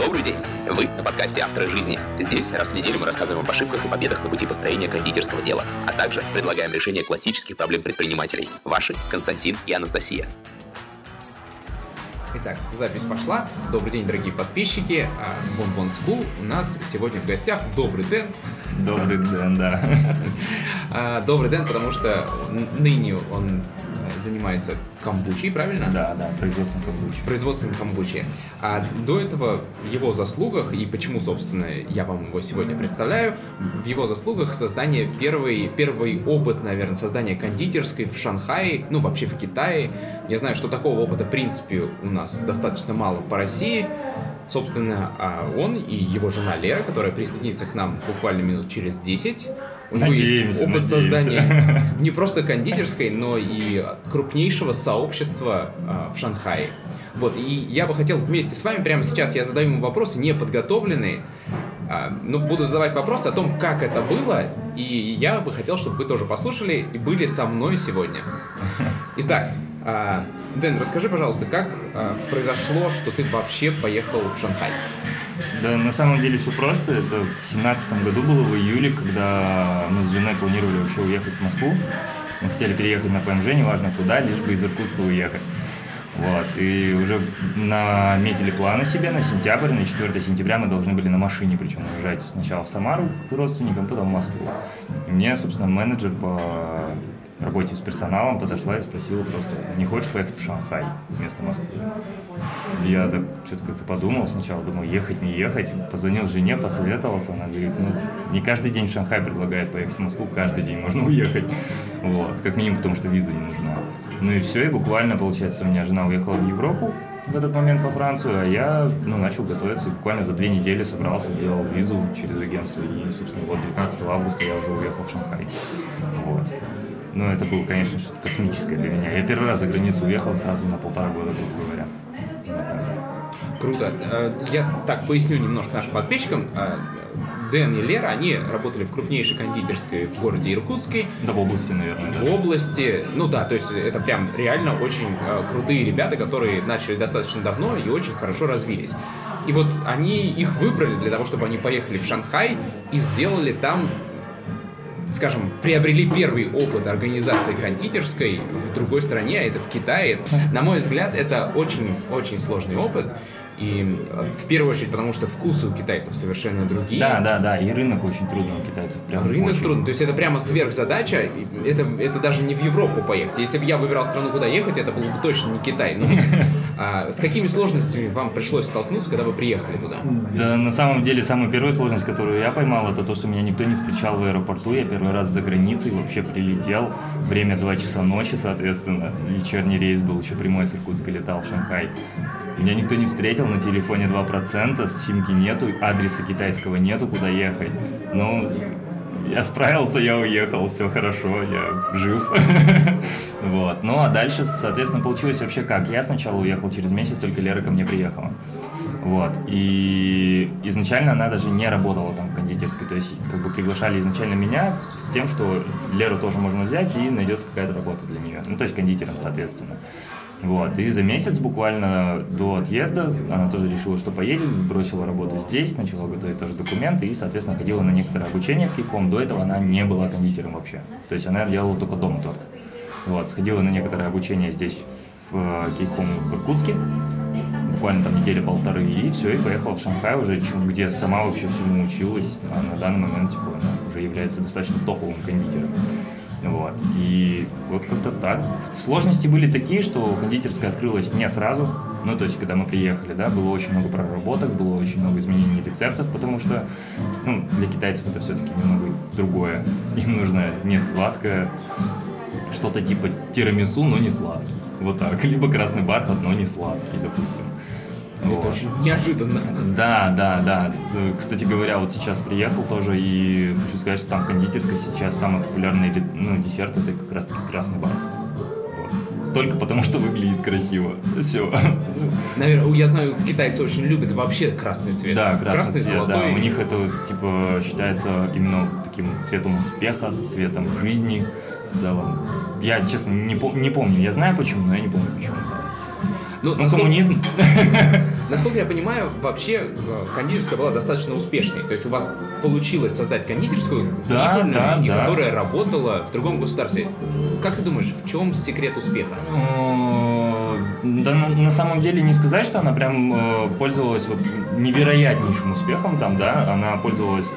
Добрый день! Вы на подкасте «Авторы жизни». Здесь раз в неделю мы рассказываем об ошибках и победах на пути построения кондитерского дела, а также предлагаем решение классических проблем предпринимателей. Ваши Константин и Анастасия. Итак, запись пошла. Добрый день, дорогие подписчики. Бонбон School. У нас сегодня в гостях Добрый Дэн. Добрый Дэн, да. А, Добрый Дэн, потому что ныне он занимается камбучей, правильно? Да, да, производством камбучи. Производством камбучи. А до этого в его заслугах, и почему, собственно, я вам его сегодня представляю, в его заслугах создание первый, первый опыт, наверное, создания кондитерской в Шанхае, ну, вообще в Китае. Я знаю, что такого опыта, в принципе, у нас достаточно мало по России. Собственно, а он и его жена Лера, которая присоединится к нам буквально минут через 10, у него есть опыт надеемся. создания не просто кондитерской, но и крупнейшего сообщества а, в Шанхае. Вот, и я бы хотел вместе с вами прямо сейчас, я задаю ему вопросы, не подготовленные, а, ну, буду задавать вопросы о том, как это было, и я бы хотел, чтобы вы тоже послушали и были со мной сегодня. Итак, а, Дэн, расскажи, пожалуйста, как а, произошло, что ты вообще поехал в Шанхай? Да, на самом деле все просто. Это в семнадцатом году было, в июле, когда мы с женой планировали вообще уехать в Москву. Мы хотели переехать на ПМЖ, неважно куда, лишь бы из Иркутска уехать. Вот, и уже наметили планы себе на сентябрь, на 4 сентября мы должны были на машине, причем уезжать сначала в Самару к родственникам, потом в Москву. И мне, собственно, менеджер по работе с персоналом подошла и спросила просто, не хочешь поехать в Шанхай вместо Москвы? Я так что-то как-то подумал сначала, думаю, ехать, не ехать. Позвонил жене, посоветовался, она говорит, ну, не каждый день в Шанхай предлагает поехать в Москву, каждый день можно уехать. Вот, как минимум, потому что виза не нужна. Ну и все, и буквально, получается, у меня жена уехала в Европу, в этот момент во Францию, а я ну, начал готовиться и буквально за две недели собрался, сделал визу через агентство. И, собственно, вот 19 августа я уже уехал в Шанхай. Вот. Но это было, конечно, что-то космическое для меня. Я первый раз за границу уехал сразу на полтора года, грубо говоря. Круто. Э, я так поясню немножко нашим подписчикам. Э, Дэн и Лера, они работали в крупнейшей кондитерской в городе Иркутске. Да, в области, наверное. В области. Ну да, то есть это прям реально очень э, крутые ребята, которые начали достаточно давно и очень хорошо развились. И вот они их выбрали для того, чтобы они поехали в Шанхай и сделали там скажем, приобрели первый опыт организации кондитерской в другой стране, а это в Китае. На мой взгляд, это очень-очень сложный опыт. И э, в первую очередь, потому что вкусы у китайцев совершенно другие. Да, да, да. И рынок очень трудный у китайцев. Прям рынок очень... трудный. То есть это прямо сверхзадача. Это, это даже не в Европу поехать. Если бы я выбирал страну, куда ехать, это был бы точно не Китай. Но, а, с какими сложностями вам пришлось столкнуться, когда вы приехали туда? Да, на самом деле, самая первая сложность, которую я поймал, это то, что меня никто не встречал в аэропорту. Я первый раз за границей вообще прилетел. Время 2 часа ночи, соответственно. Вечерний рейс был, еще прямой с Иркутска летал в Шанхай. Меня никто не встретил, на телефоне 2%, симки нету, адреса китайского нету, куда ехать. Ну, я справился, я уехал, все хорошо, я жив. вот. Ну, а дальше, соответственно, получилось вообще как? Я сначала уехал, через месяц только Лера ко мне приехала. Вот. И изначально она даже не работала там в кондитерской. То есть, как бы приглашали изначально меня с тем, что Леру тоже можно взять и найдется какая-то работа для нее. Ну, то есть кондитером, соответственно. Вот. И за месяц буквально до отъезда она тоже решила, что поедет, сбросила работу здесь, начала готовить тоже документы и, соответственно, ходила на некоторое обучение в Кейком. До этого она не была кондитером вообще. То есть она делала только дома торт. Вот. Сходила на некоторое обучение здесь в э, Кейком в Иркутске. Буквально там недели полторы, и все, и поехала в Шанхай уже, где сама вообще всему училась, а на данный момент типа, она уже является достаточно топовым кондитером. Вот. И вот как-то так. Сложности были такие, что кондитерская открылась не сразу. Ну, то есть, когда мы приехали, да, было очень много проработок, было очень много изменений рецептов, потому что, ну, для китайцев это все-таки немного другое. Им нужно не сладкое, что-то типа тирамису, но не сладкий. Вот так. Либо красный бархат, но не сладкий, допустим. Вот. Это очень неожиданно. Да, да, да. Кстати говоря, вот сейчас приехал тоже и хочу сказать, что там в кондитерской сейчас самый популярный ну, десерт это как раз таки красный бархат. Вот. Только потому, что выглядит красиво. Все. Наверное, я знаю, китайцы очень любят вообще красный цвет. Да, красный, красный цвет, золотой. да. У них это типа считается именно таким цветом успеха, цветом жизни в целом. Я, честно, не, не помню. Я знаю почему, но я не помню почему. Ну, ну коммунизм. Насколько я понимаю, вообще э, кондитерская была достаточно успешной. То есть у вас получилось создать кондитерскую, да, да, и да. которая работала в другом государстве. Как ты думаешь, в чем секрет успеха? Да, на, на самом деле не сказать, что она прям э, пользовалась вот невероятнейшим успехом там, да, она пользовалась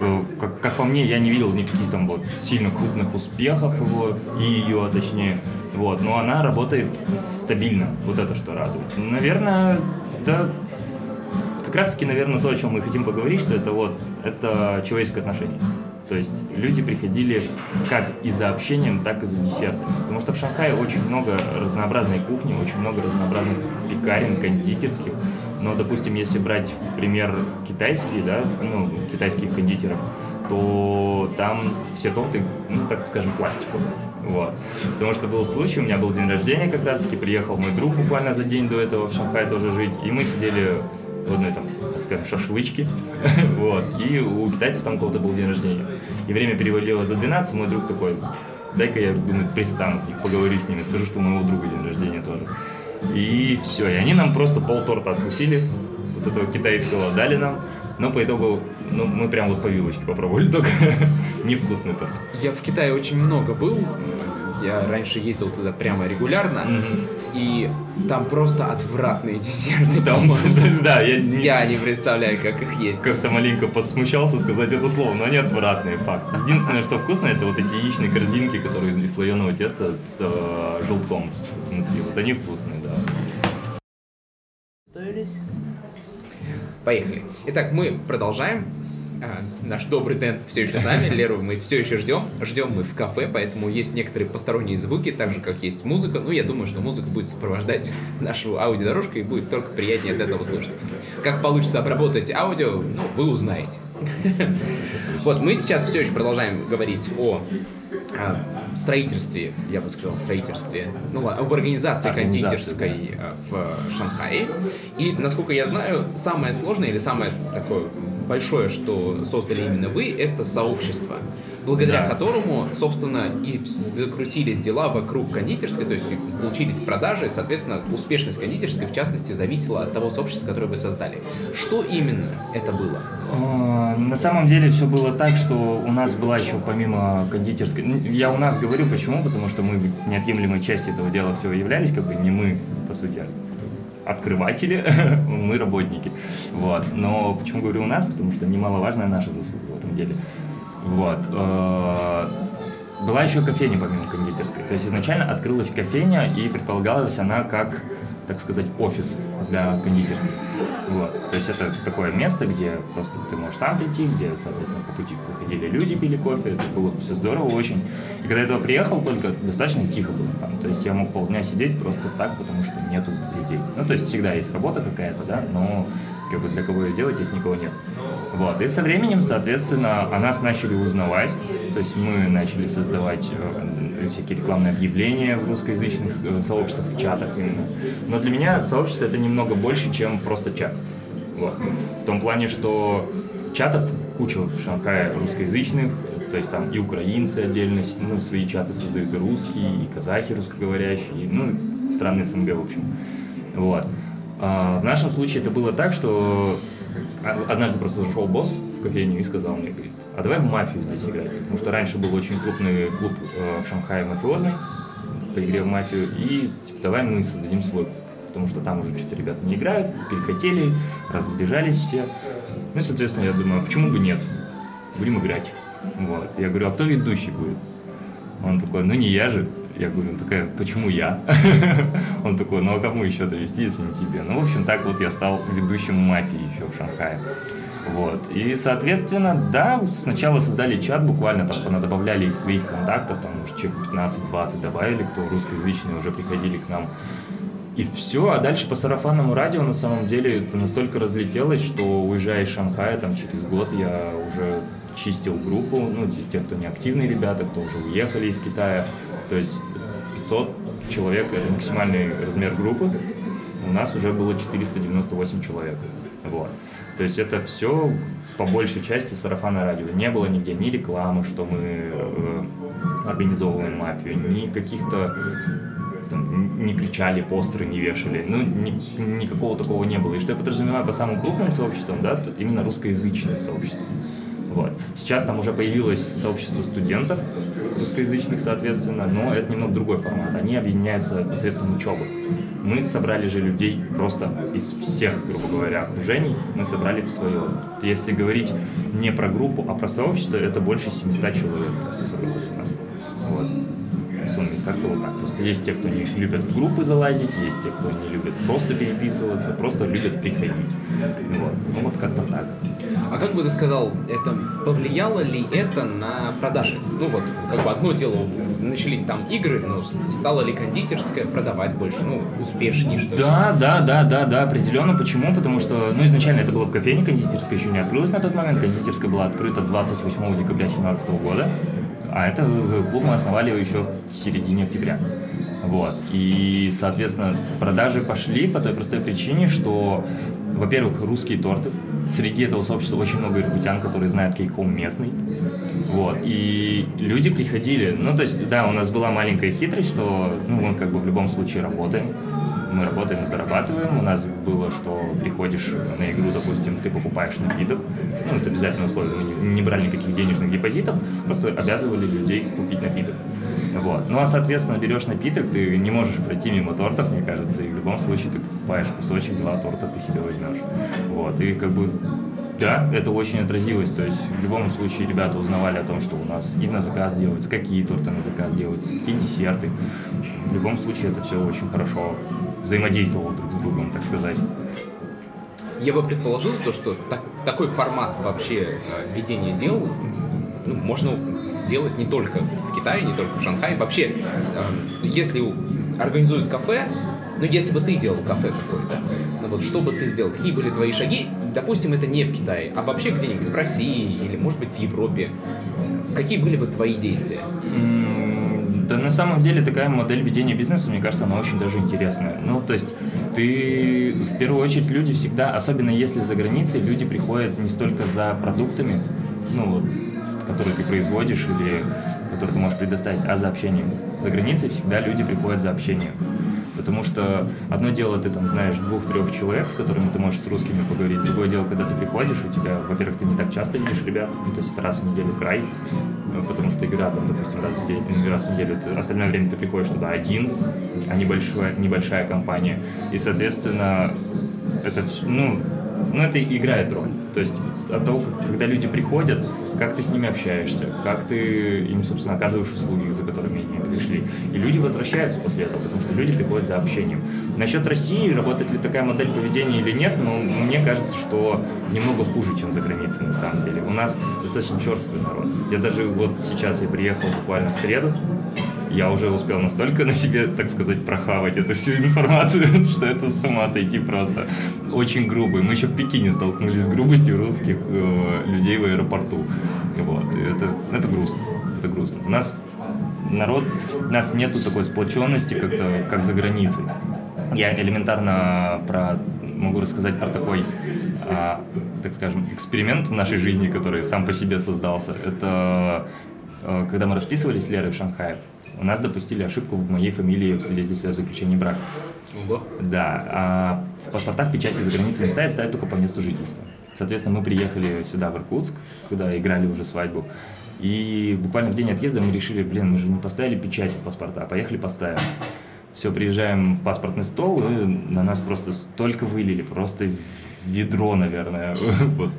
э, как, как по мне, я не видел никаких там вот сильно крупных успехов его и ее, точнее, вот, но она работает стабильно, вот это что радует. Наверное, да, как раз таки, наверное, то, о чем мы хотим поговорить, что это вот, это человеческое отношение. То есть люди приходили как и за общением, так и за десертами. Потому что в Шанхае очень много разнообразной кухни, очень много разнообразных пекарен, кондитерских. Но, допустим, если брать в пример китайские, да, ну, китайских кондитеров, то там все торты, ну, так скажем, пластиковые. Вот. Потому что был случай, у меня был день рождения как раз-таки, приехал мой друг буквально за день до этого в Шанхай тоже жить, и мы сидели в одной там, так скажем, шашлычке, вот, и у китайцев там кого-то был день рождения. И время перевалило за 12, мой друг такой, дай-ка я, думаю, пристану и поговорю с ними, скажу, что у моего друга день рождения тоже. И все, и они нам просто пол торта откусили, вот этого китайского дали нам, но по итогу, ну, мы прям вот по вилочке попробовали только. Невкусный торт. Я в Китае очень много был. Я раньше ездил туда прямо регулярно. Mm-hmm. И там просто отвратные десерты. Там, да, я, я не представляю, как их есть. Как-то маленько посмущался сказать это слово, но они отвратные, факт. Единственное, что вкусно, это вот эти яичные корзинки, которые из слоеного теста с э, желтком внутри. Вот они вкусные, да. Готовились? Поехали. Итак, мы продолжаем. А, наш добрый Дэн все еще с нами, Леру мы все еще ждем. Ждем мы в кафе, поэтому есть некоторые посторонние звуки, так же, как есть музыка. Ну, я думаю, что музыка будет сопровождать нашу аудиодорожку и будет только приятнее от этого слушать. Как получится обработать аудио, ну, вы узнаете. Вот, мы сейчас все еще продолжаем говорить о строительстве, я бы сказал, строительстве, ну ладно, об организации кондитерской да. в Шанхае. И, насколько я знаю, самое сложное или самое такое большое, что создали именно вы, это сообщество, благодаря да. которому, собственно, и закрутились дела вокруг кондитерской, то есть получились продажи, соответственно, успешность кондитерской, в частности, зависела от того сообщества, которое вы создали. Что именно это было? А, на самом деле все было так, что у нас была еще помимо кондитерской... Я у нас говорю почему, потому что мы неотъемлемой частью этого дела всего являлись, как бы не мы, по сути, открыватели, мы работники. Вот. Но почему говорю у нас? Потому что немаловажная наша заслуга в этом деле. Вот. Э, была еще кофейня помимо кондитерской. То есть изначально открылась кофейня, и предполагалась она как, так сказать, офис для кондитерской. Вот. То есть это такое место, где просто ты можешь сам прийти, где, соответственно, по пути заходили люди, пили кофе, это было все здорово очень. И когда я туда приехал, только достаточно тихо было там. То есть я мог полдня сидеть просто так, потому что нету людей. Ну, то есть всегда есть работа какая-то, да, но как бы для кого ее делать, если никого нет. Вот. И со временем, соответственно, о нас начали узнавать. То есть мы начали создавать э, всякие рекламные объявления в русскоязычных э, сообществах, в чатах именно. Но для меня сообщество это немного больше, чем просто чат. Вот. В том плане, что чатов куча в Шанхае русскоязычных, то есть там и украинцы отдельно, ну, свои чаты создают и русские, и казахи русскоговорящие, ну, страны СНГ, в общем. Вот. А в нашем случае это было так, что однажды просто зашел босс в кофейню и сказал мне, говорит, а давай в мафию здесь играть, потому что раньше был очень крупный клуб э, в Шанхае мафиозный по игре в мафию, и типа давай мы создадим свой потому что там уже что-то ребята не играют, перехотели, разбежались все. Ну и, соответственно, я думаю, а почему бы нет? Будем играть. Вот. Я говорю, а кто ведущий будет? Он такой, ну не я же. Я говорю, ну такая, почему я? Он такой, ну а кому еще-то вести, если не тебе? Ну, в общем, так вот я стал ведущим мафии еще в Шанхае. Вот. И, соответственно, да, сначала создали чат, буквально там добавляли из своих контактов, там, может, человек 15-20 добавили, кто русскоязычные уже приходили к нам. И все, а дальше по сарафанному радио на самом деле это настолько разлетелось, что уезжая из Шанхая, там через год я уже чистил группу, ну, те, кто не активные ребята, кто уже уехали из Китая. То есть 500 человек – это максимальный размер группы. У нас уже было 498 человек. Вот. То есть это все по большей части сарафана радио. Не было нигде ни рекламы, что мы э, организовываем мафию, ни каких-то там, не кричали, постеры не вешали. Ну, ни, никакого такого не было. И что я подразумеваю по самым крупным сообществам, да, именно русскоязычным сообществом. Вот. Сейчас там уже появилось сообщество студентов русскоязычных, соответственно, но это немного другой формат. Они объединяются посредством учебы. Мы собрали же людей просто из всех, грубо говоря, окружений, мы собрали в свое. Если говорить не про группу, а про сообщество, это больше 700 человек просто собралось у нас. Вот сумме. Как-то вот так. Просто есть те, кто не любят в группы залазить, есть те, кто не любит просто переписываться, просто любят приходить. Вот. Ну вот как-то так. А как бы ты сказал, это повлияло ли это на продажи? Ну вот, как бы одно дело, начались там игры, но стало ли кондитерская продавать больше, ну, успешнее, что ли? Да, да, да, да, да, определенно. Почему? Потому что, ну, изначально это было в кофейне, кондитерская еще не открылась на тот момент. Кондитерская была открыта 28 декабря 2017 года. А это клуб мы основали еще в середине октября. Вот. И, соответственно, продажи пошли по той простой причине, что, во-первых, русские торты. Среди этого сообщества очень много иркутян, которые знают кейк-хом местный. Вот. И люди приходили. Ну, то есть, да, у нас была маленькая хитрость, что, ну, мы как бы в любом случае работаем мы работаем и зарабатываем. У нас было, что приходишь на игру, допустим, ты покупаешь напиток, ну, это обязательно условие, мы не брали никаких денежных депозитов, просто обязывали людей купить напиток. Вот. Ну а, соответственно, берешь напиток, ты не можешь пройти мимо тортов, мне кажется, и в любом случае ты покупаешь кусочек, два торта ты себе возьмешь. Вот. И как бы да, это очень отразилось. То есть в любом случае ребята узнавали о том, что у нас и на заказ делается, какие торты на заказ делаются, какие десерты. В любом случае это все очень хорошо взаимодействовало друг с другом, так сказать. Я бы предположил то, что так, такой формат вообще э, ведения дел ну, можно делать не только в Китае, не только в Шанхае. Вообще, э, если организуют кафе, ну, если бы ты делал кафе какое-то, ну вот что бы ты сделал, какие были твои шаги, допустим, это не в Китае, а вообще где-нибудь в России или, может быть, в Европе, какие были бы твои действия? Да на самом деле такая модель ведения бизнеса, мне кажется, она очень даже интересная. Ну, то есть ты, в первую очередь, люди всегда, особенно если за границей, люди приходят не столько за продуктами, ну, которые ты производишь или которые ты можешь предоставить, а за общением. За границей всегда люди приходят за общением. Потому что одно дело, ты там знаешь двух-трех человек, с которыми ты можешь с русскими поговорить. Другое дело, когда ты приходишь, у тебя, во-первых, ты не так часто видишь ребят, ну, то есть это раз в неделю край, э, потому что игра там, допустим, раз в неделю, раз в неделю, ты, остальное время ты приходишь туда один, а небольшая, небольшая компания. И, соответственно, это ну, ну, это играет роль. То есть от того, как, когда люди приходят, как ты с ними общаешься, как ты им, собственно, оказываешь услуги, за которыми они пришли. И люди возвращаются после этого, потому что люди приходят за общением. Насчет России, работает ли такая модель поведения или нет, но мне кажется, что немного хуже, чем за границей на самом деле. У нас достаточно черствый народ. Я даже вот сейчас я приехал буквально в среду, я уже успел настолько на себе, так сказать, прохавать эту всю информацию, что это с ума сойти просто. Очень грубый. Мы еще в Пекине столкнулись с грубостью русских э, людей в аэропорту. Вот. Это, это грустно. Это грустно. У нас народ, у нас нету такой сплоченности, как-то, как за границей. Я элементарно про, могу рассказать про такой а, так скажем, эксперимент в нашей жизни, который сам по себе создался. Это э, когда мы расписывались с Лерой в Шанхае, у нас допустили ошибку в моей фамилии в свидетельстве о заключении брака. Ого. Да, а в паспортах печати за границей не ставят, ставят только по месту жительства. Соответственно, мы приехали сюда, в Иркутск, куда играли уже свадьбу. И буквально в день отъезда мы решили, блин, мы же не поставили печати в паспорта, а поехали поставим. Все, приезжаем в паспортный стол, и на нас просто столько вылили, просто ведро, наверное. Вот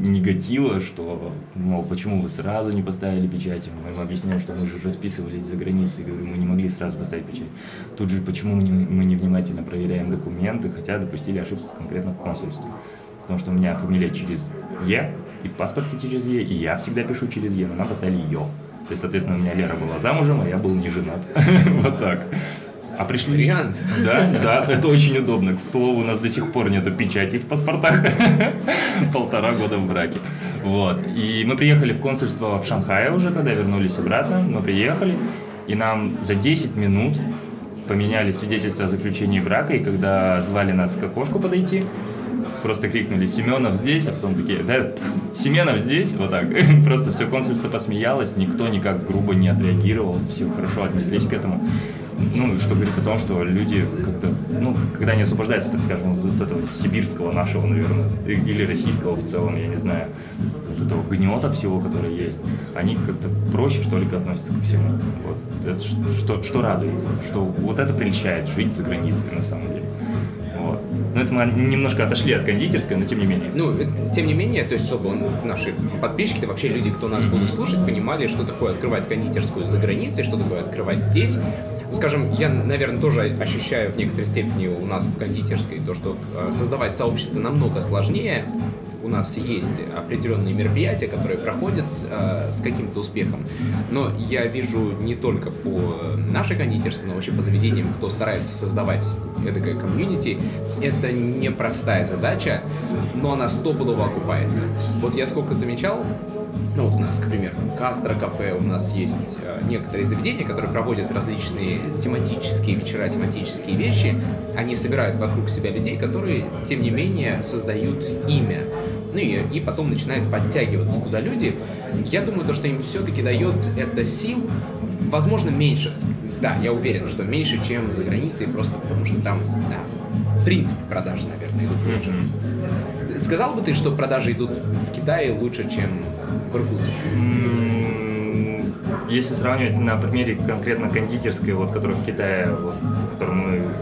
негатива, что, мол, почему вы сразу не поставили печать? Мы им объясняем, что мы же расписывались за границей, говорю, мы не могли сразу поставить печать. Тут же, почему мы, не, мы невнимательно проверяем документы, хотя допустили ошибку конкретно в консульстве. Потому что у меня фамилия через Е, и в паспорте через Е, и я всегда пишу через Е, но нам поставили Ё. То есть, соответственно, у меня Лера была замужем, а я был не женат. Вот так. А пришли... Вариант. Да, да, это очень удобно. К слову, у нас до сих пор нету печати в паспортах. Полтора года в браке. Вот. И мы приехали в консульство в Шанхае уже, когда вернулись обратно. Мы приехали, и нам за 10 минут поменяли свидетельство о заключении брака, и когда звали нас к окошку подойти, просто крикнули «Семенов здесь», а потом такие «Да, Семенов здесь», вот так. Просто все консульство посмеялось, никто никак грубо не отреагировал, все хорошо отнеслись к этому. Ну, что говорит о том, что люди как-то, ну, когда они освобождаются, так скажем, из вот этого сибирского нашего, наверное, или российского в целом, я не знаю, вот этого гнета всего, который есть, они как-то проще, что ли, относятся ко всему. Вот. Это что, что радует, что вот это прельщает жить за границей на самом деле. Вот. Но это мы немножко отошли от кондитерской, но тем не менее. Ну, тем не менее, то есть, чтобы наши подписчики, да вообще люди, кто нас будут слушать, понимали, что такое открывать кондитерскую за границей, что такое открывать здесь. Скажем, я, наверное, тоже ощущаю в некоторой степени у нас в кондитерской то, что э, создавать сообщество намного сложнее, у нас есть определенные мероприятия, которые проходят э, с каким-то успехом. Но я вижу не только по нашей кондитерской, но вообще по заведениям, кто старается создавать эдакое комьюнити, это непростая задача, но она стопудово окупается. Вот я сколько замечал, ну вот у нас, к примеру, Кастро кафе, у нас есть э, некоторые заведения, которые проводят различные тематические вечера, тематические вещи. Они собирают вокруг себя людей, которые, тем не менее, создают имя ну и, и потом начинают подтягиваться туда люди. Я думаю, то, что им все-таки дает это сил, возможно, меньше. Да, я уверен, что меньше, чем за границей, просто потому что там, да, в принципе, продажи, наверное, идут лучше. Сказал бы ты, что продажи идут в Китае лучше, чем в Иркутске? Если сравнивать на примере конкретно кондитерской, вот, которая в Китае, вот, в которой мы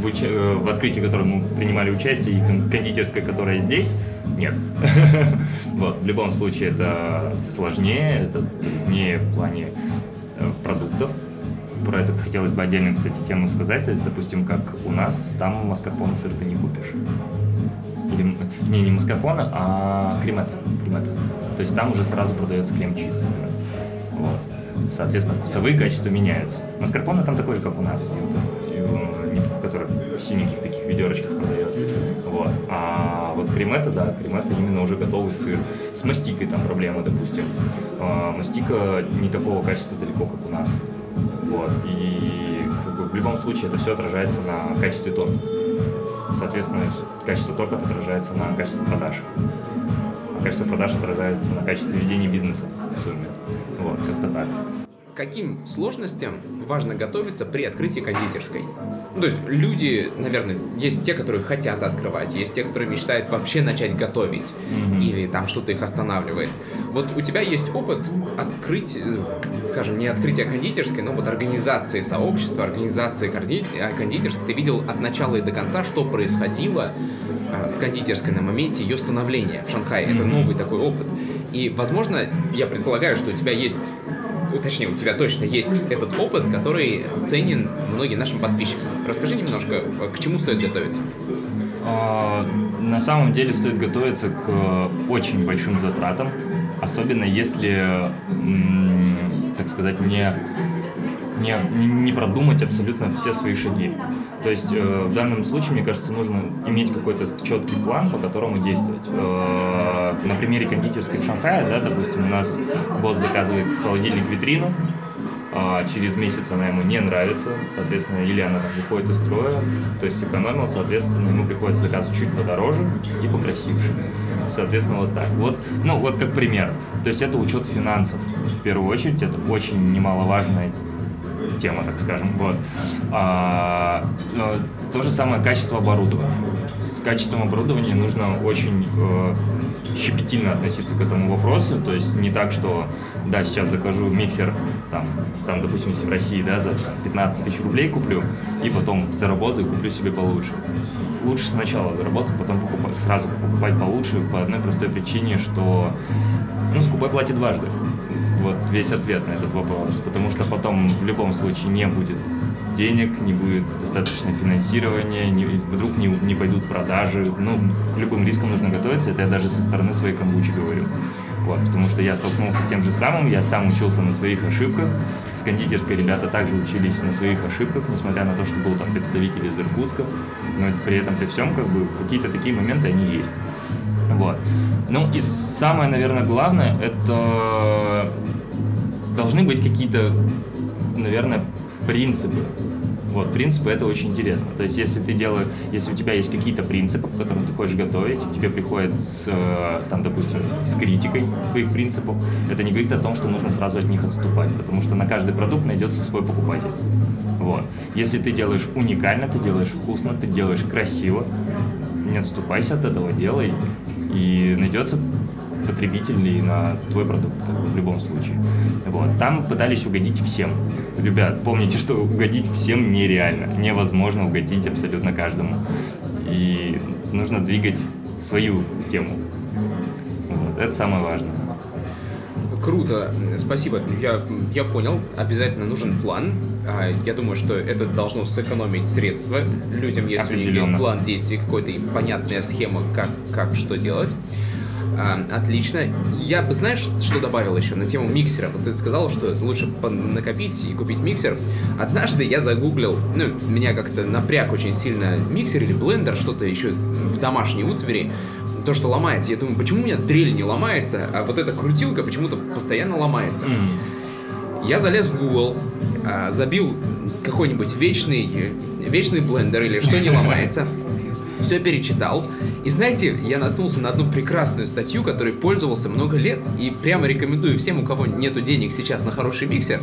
в, уч... Э, в открытии которой мы принимали участие, и кондитерской, которая здесь, нет. вот, в любом случае это сложнее, это труднее в плане э, продуктов. Про это хотелось бы отдельно, кстати, тему сказать. То есть, допустим, как у нас, там маскарпоне сыр ты не купишь. Или, не, не маскарпоне, а кремета. кремета. То есть там уже сразу продается крем-чиз. Вот. Соответственно, вкусовые качества меняются. Маскарпоне там такой же, как у нас, в которых в синеньких таких ведерочках продается. Вот. А вот кремета, да, кремета именно уже готовый сыр. С мастикой там проблема, допустим. А, мастика не такого качества далеко, как у нас. Вот. И как бы, в любом случае это все отражается на качестве тортов. Соответственно, качество тортов отражается на качестве продаж. А качество продаж отражается на качестве ведения бизнеса в сумме. Вот, как-то так каким сложностям важно готовиться при открытии кондитерской? Ну, то есть люди, наверное, есть те, которые хотят открывать, есть те, которые мечтают вообще начать готовить, mm-hmm. или там что-то их останавливает. Вот у тебя есть опыт открыть, э, скажем, не открытия кондитерской, но вот организации сообщества, организации э, кондитерской. Ты видел от начала и до конца, что происходило э, с кондитерской на моменте ее становления в Шанхае. Это новый такой опыт. И, возможно, я предполагаю, что у тебя есть точнее, у тебя точно есть этот опыт, который ценен многим нашим подписчикам. Расскажи немножко, к чему стоит готовиться? А, на самом деле стоит готовиться к очень большим затратам, особенно если, так сказать, не не, не продумать абсолютно все свои шаги. То есть э, в данном случае, мне кажется, нужно иметь какой-то четкий план, по которому действовать. Э, на примере кондитерской в Шанхае, да, допустим, у нас босс заказывает холодильник-витрину, а через месяц она ему не нравится, соответственно, или она там выходит из строя, то есть сэкономил, соответственно, ему приходится заказывать чуть подороже и покрасивше. Соответственно, вот так. Вот, ну, вот как пример. То есть это учет финансов. В первую очередь, это очень немаловажная тема, так скажем. Вот. А, то же самое качество оборудования. С качеством оборудования нужно очень э, щепетильно относиться к этому вопросу, то есть не так, что да, сейчас закажу миксер, там, там допустим, если в России, да, за 15 тысяч рублей куплю, и потом заработаю куплю себе получше. Лучше сначала заработать, потом покупать, сразу покупать получше по одной простой причине, что ну, скупой платит дважды. Вот весь ответ на этот вопрос, потому что потом в любом случае не будет денег, не будет достаточно финансирования, не, вдруг не, не пойдут продажи. Ну, к любым рискам нужно готовиться, это я даже со стороны своей комбучи говорю. Вот, потому что я столкнулся с тем же самым, я сам учился на своих ошибках, с кондитерской ребята также учились на своих ошибках, несмотря на то, что был там представитель из Иркутска, но при этом, при всем, как бы, какие-то такие моменты, они есть. Вот. Ну и самое, наверное, главное, это должны быть какие-то, наверное, принципы. Вот, принципы это очень интересно. То есть, если ты делаешь, если у тебя есть какие-то принципы, по которым ты хочешь готовить, тебе приходит с, там, допустим, с критикой твоих принципов, это не говорит о том, что нужно сразу от них отступать, потому что на каждый продукт найдется свой покупатель. Вот. Если ты делаешь уникально, ты делаешь вкусно, ты делаешь красиво, не отступайся от этого, делай, и найдется потребителей на твой продукт как бы, в любом случае. Вот. Там пытались угодить всем. Ребят, помните, что угодить всем нереально. Невозможно угодить абсолютно каждому. И нужно двигать свою тему. Вот. Это самое важное. Круто, спасибо. Я, я понял, обязательно нужен план. А, Я думаю, что это должно сэкономить средства людям, если у них есть план действий, какой-то и понятная схема, как, как что делать. А, отлично. Я бы, знаешь, что добавил еще на тему миксера? Вот ты сказал, что лучше накопить и купить миксер. Однажды я загуглил, ну, меня как-то напряг очень сильно миксер или блендер, что-то еще в домашней утвари. То, что ломается. Я думаю, почему у меня дрель не ломается, а вот эта крутилка почему-то постоянно ломается. Я залез в Google, а, забил какой-нибудь вечный, вечный блендер или что не ломается. Все перечитал. И знаете, я наткнулся на одну прекрасную статью, которой пользовался много лет. И прямо рекомендую всем, у кого нету денег сейчас на хороший миксер,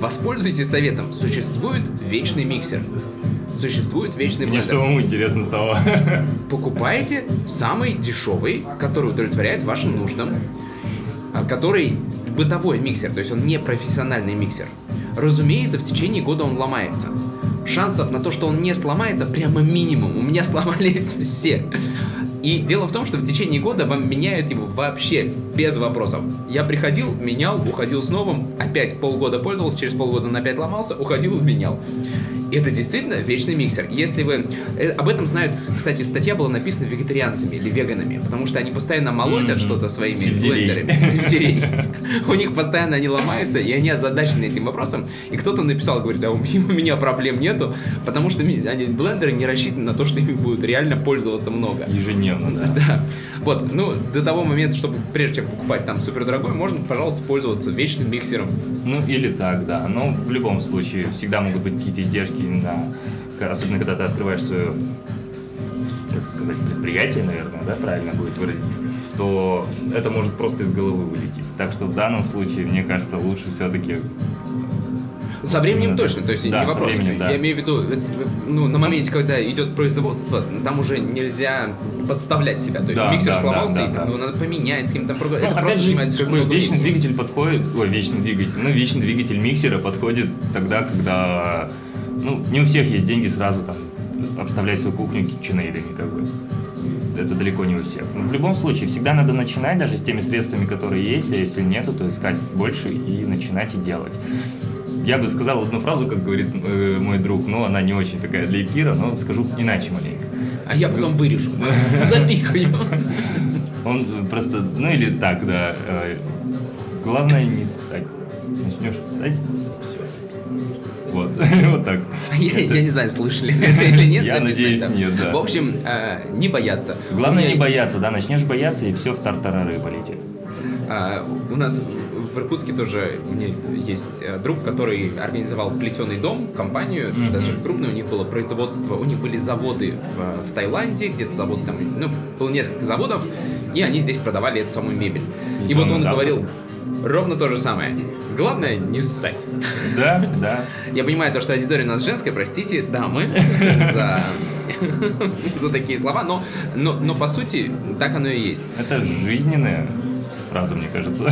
воспользуйтесь советом. Существует вечный миксер. Существует вечный Мне блендер. самому интересно стало. Покупаете самый дешевый, который удовлетворяет вашим нуждам, а, который бытовой миксер, то есть он не профессиональный миксер. Разумеется, в течение года он ломается. Шансов на то, что он не сломается, прямо минимум. У меня сломались все. И дело в том, что в течение года вам меняют его вообще без вопросов. Я приходил, менял, уходил с новым, опять полгода пользовался, через полгода он опять ломался, уходил, менял. Это действительно вечный миксер. Если вы... э, Об этом знают, кстати, статья была написана вегетарианцами или веганами, потому что они постоянно молотят Мгм. что-то своими Сельдерей. блендерами. Сельдерей. У них постоянно они ломаются, и они озадачены этим вопросом. И кто-то написал, говорит, а у меня проблем нету, потому что они, блендеры не рассчитаны на то, что ими будут реально пользоваться много. Ежедневно, да. Да. Вот, ну, до того момента, чтобы прежде чем покупать там супер дорогой, можно, пожалуйста, пользоваться вечным миксером. Ну, или так, да. Но в любом случае всегда могут быть какие-то издержки, на, особенно когда ты открываешь свое, как сказать, предприятие, наверное, да, правильно будет выразить, то это может просто из головы вылететь. Так что в данном случае, мне кажется, лучше все-таки Со временем Ну, точно, то есть да, не вопрос. временем, да. Я имею в виду, э, ну, на моменте, когда идет производство, там уже нельзя подставлять себя. То есть Да, миксер да, сломался, да, и да, ну, да. надо поменять с кем-то. Ну, Это опять просто же, как бы вечный времени. двигатель подходит, ой, вечный двигатель, ну, вечный двигатель миксера подходит тогда, когда, ну, не у всех есть деньги сразу там обставлять свою кухню KitchenAid, как бы. Это далеко не у всех. Но в любом случае, всегда надо начинать, даже с теми средствами, которые есть, а если нету, то искать больше и начинать и делать. Я бы сказал одну фразу, как говорит э, мой друг, но она не очень такая для эфира, но скажу иначе маленько. А я потом вырежу. Запикаю. Он просто, ну или так, да. э, Главное не ссать. Начнешь ссать, все. Вот, вот так. Я, я не знаю, слышали это или нет. Я надеюсь, там. нет, да. В общем, э, не бояться. Главное меня не бояться, да, начнешь бояться, и все в тартарары полетит. А, у нас в Иркутске тоже у меня есть э, друг, который организовал плетеный дом, компанию, Мгм. даже крупное у них было производство, у них были заводы в, в Таиланде, где-то завод там, ну, было несколько заводов, и они здесь продавали эту самую мебель. И вот Плетеный, он да, говорил ровно то же самое. Главное не ссать. Да, да. Я понимаю то, что аудитория у нас женская, простите, дамы, за, за такие слова, но, но, но по сути так оно и есть. Это жизненная фраза, мне кажется.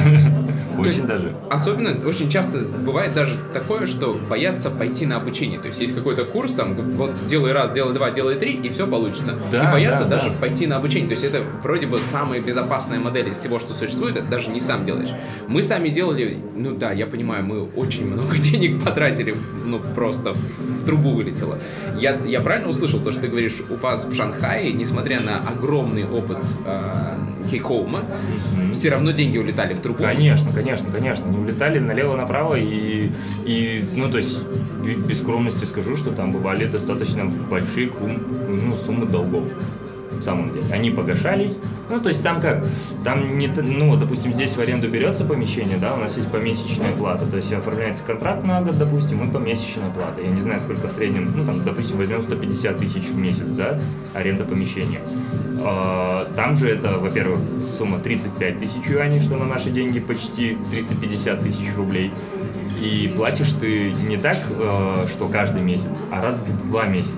Есть, Очень даже. Особенно, очень часто бывает даже такое, что боятся пойти на обучение. То есть есть какой-то курс, там, вот делай раз, делай два, делай три, и все получится. Да, и боятся да, даже да. пойти на обучение. То есть это вроде бы самая безопасная модель из всего, что существует, это даже не сам делаешь. Мы сами делали, ну да, я понимаю, мы очень много денег потратили, ну просто в, в трубу вылетело. Я, я правильно услышал то, что ты говоришь, у вас в Шанхае, несмотря на огромный опыт э, кейкоума, все равно деньги улетали в трубу. Конечно, конечно, конечно. Не улетали налево-направо и, и, ну, то есть, без скромности скажу, что там бывали достаточно большие кум- ну, суммы долгов. В самом деле. Они погашались. Ну, то есть там как? Там не, ну, допустим, здесь в аренду берется помещение, да, у нас есть помесячная плата. То есть оформляется контракт на год, допустим, и помесячная плата. Я не знаю, сколько в среднем, ну, там, допустим, возьмем 150 тысяч в месяц, да, аренда помещения. А, Там же это, во-первых, сумма 35 тысяч юаней, что на наши деньги почти 350 тысяч рублей. И платишь ты не так, э, что каждый месяц, а раз в два месяца.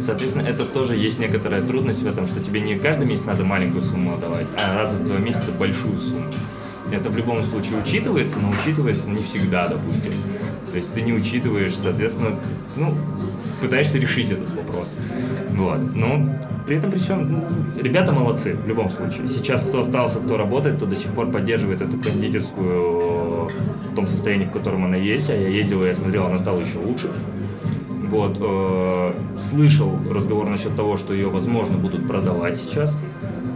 Соответственно, это тоже есть некоторая трудность в этом, что тебе не каждый месяц надо маленькую сумму отдавать, а раз в два месяца большую сумму. Это в любом случае учитывается, но учитывается не всегда, допустим. То есть ты не учитываешь, соответственно, ну, пытаешься решить этот вопрос. Вот. Но при этом при всем ребята молодцы в любом случае. Сейчас кто остался, кто работает, кто до сих пор поддерживает эту кондитерскую в том состоянии, в котором она есть. А я ездил, я смотрел, она стала еще лучше. Вот, э, слышал разговор насчет того, что ее, возможно, будут продавать сейчас.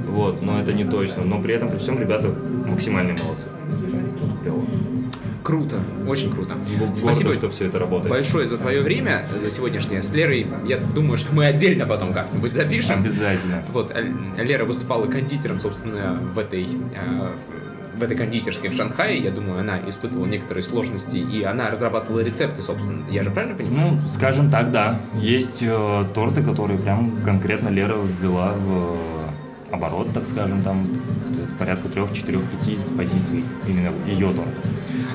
Вот, но это не точно. Но при этом при всем ребята максимальные молодцы. Круто, очень круто. Гордо, Спасибо что все это работает. большое за твое время, за сегодняшнее с Лерой. Я думаю, что мы отдельно потом как-нибудь запишем. Обязательно. Вот, Лера выступала кондитером, собственно, в этой, э, в этой кондитерской в Шанхае. Я думаю, она испытывала некоторые сложности, и она разрабатывала рецепты, собственно. Я же правильно понимаю? Ну, скажем так, да. Есть э, торты, которые прям конкретно Лера ввела в э, оборот, так скажем, там порядка трех, четырех, пяти позиций именно ее торта.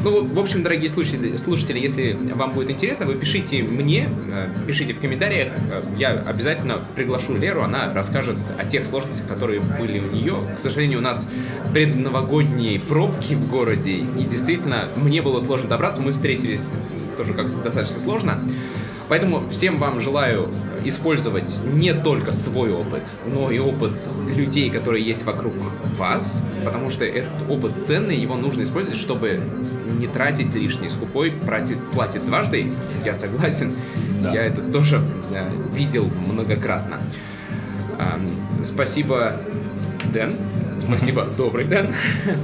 Ну, в общем, дорогие слушатели, слушатели, если вам будет интересно, вы пишите мне, э, пишите в комментариях. Э, Я обязательно приглашу Леру, она расскажет о тех сложностях, которые были у нее. К сожалению, у нас предновогодние пробки в городе, и действительно, мне было сложно добраться. Мы встретились тоже как достаточно сложно. Поэтому всем вам желаю использовать не только свой опыт, но и опыт людей, которые есть вокруг вас, потому что этот опыт ценный, его нужно использовать, чтобы не тратить лишний. Скупой платит, платит дважды, я согласен. Да. Я это тоже э, видел многократно. Спасибо, Дэн. Спасибо, добрый Дэн.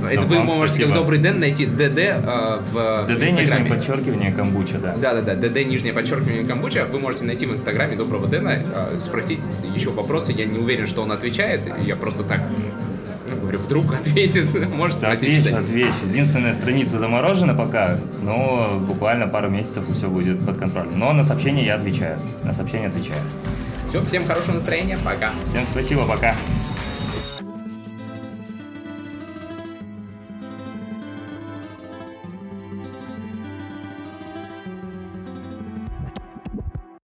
Это вы можете как добрый Дэн найти ДД э, в ДД нижнее подчеркивание камбуча, да. Да-да-да, ДД нижнее подчеркивание камбуча. Вы можете найти в инстаграме доброго Дэна, э, спросить еще вопросы. Я не уверен, что он отвечает. Я просто так ну, говорю, вдруг ответит. Может Да, отвечу. Единственная страница заморожена пока, но буквально пару месяцев и все будет под контролем. Но на сообщения я отвечаю. На сообщения отвечаю. Все, всем хорошего настроения. Пока. Всем спасибо, пока.